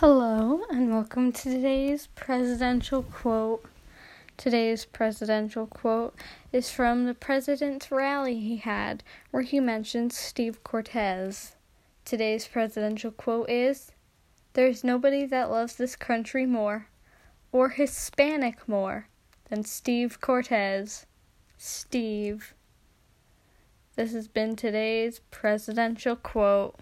Hello, and welcome to today's presidential quote. Today's presidential quote is from the president's rally he had, where he mentioned Steve Cortes. Today's presidential quote is There's nobody that loves this country more, or Hispanic more, than Steve Cortes. Steve. This has been today's presidential quote.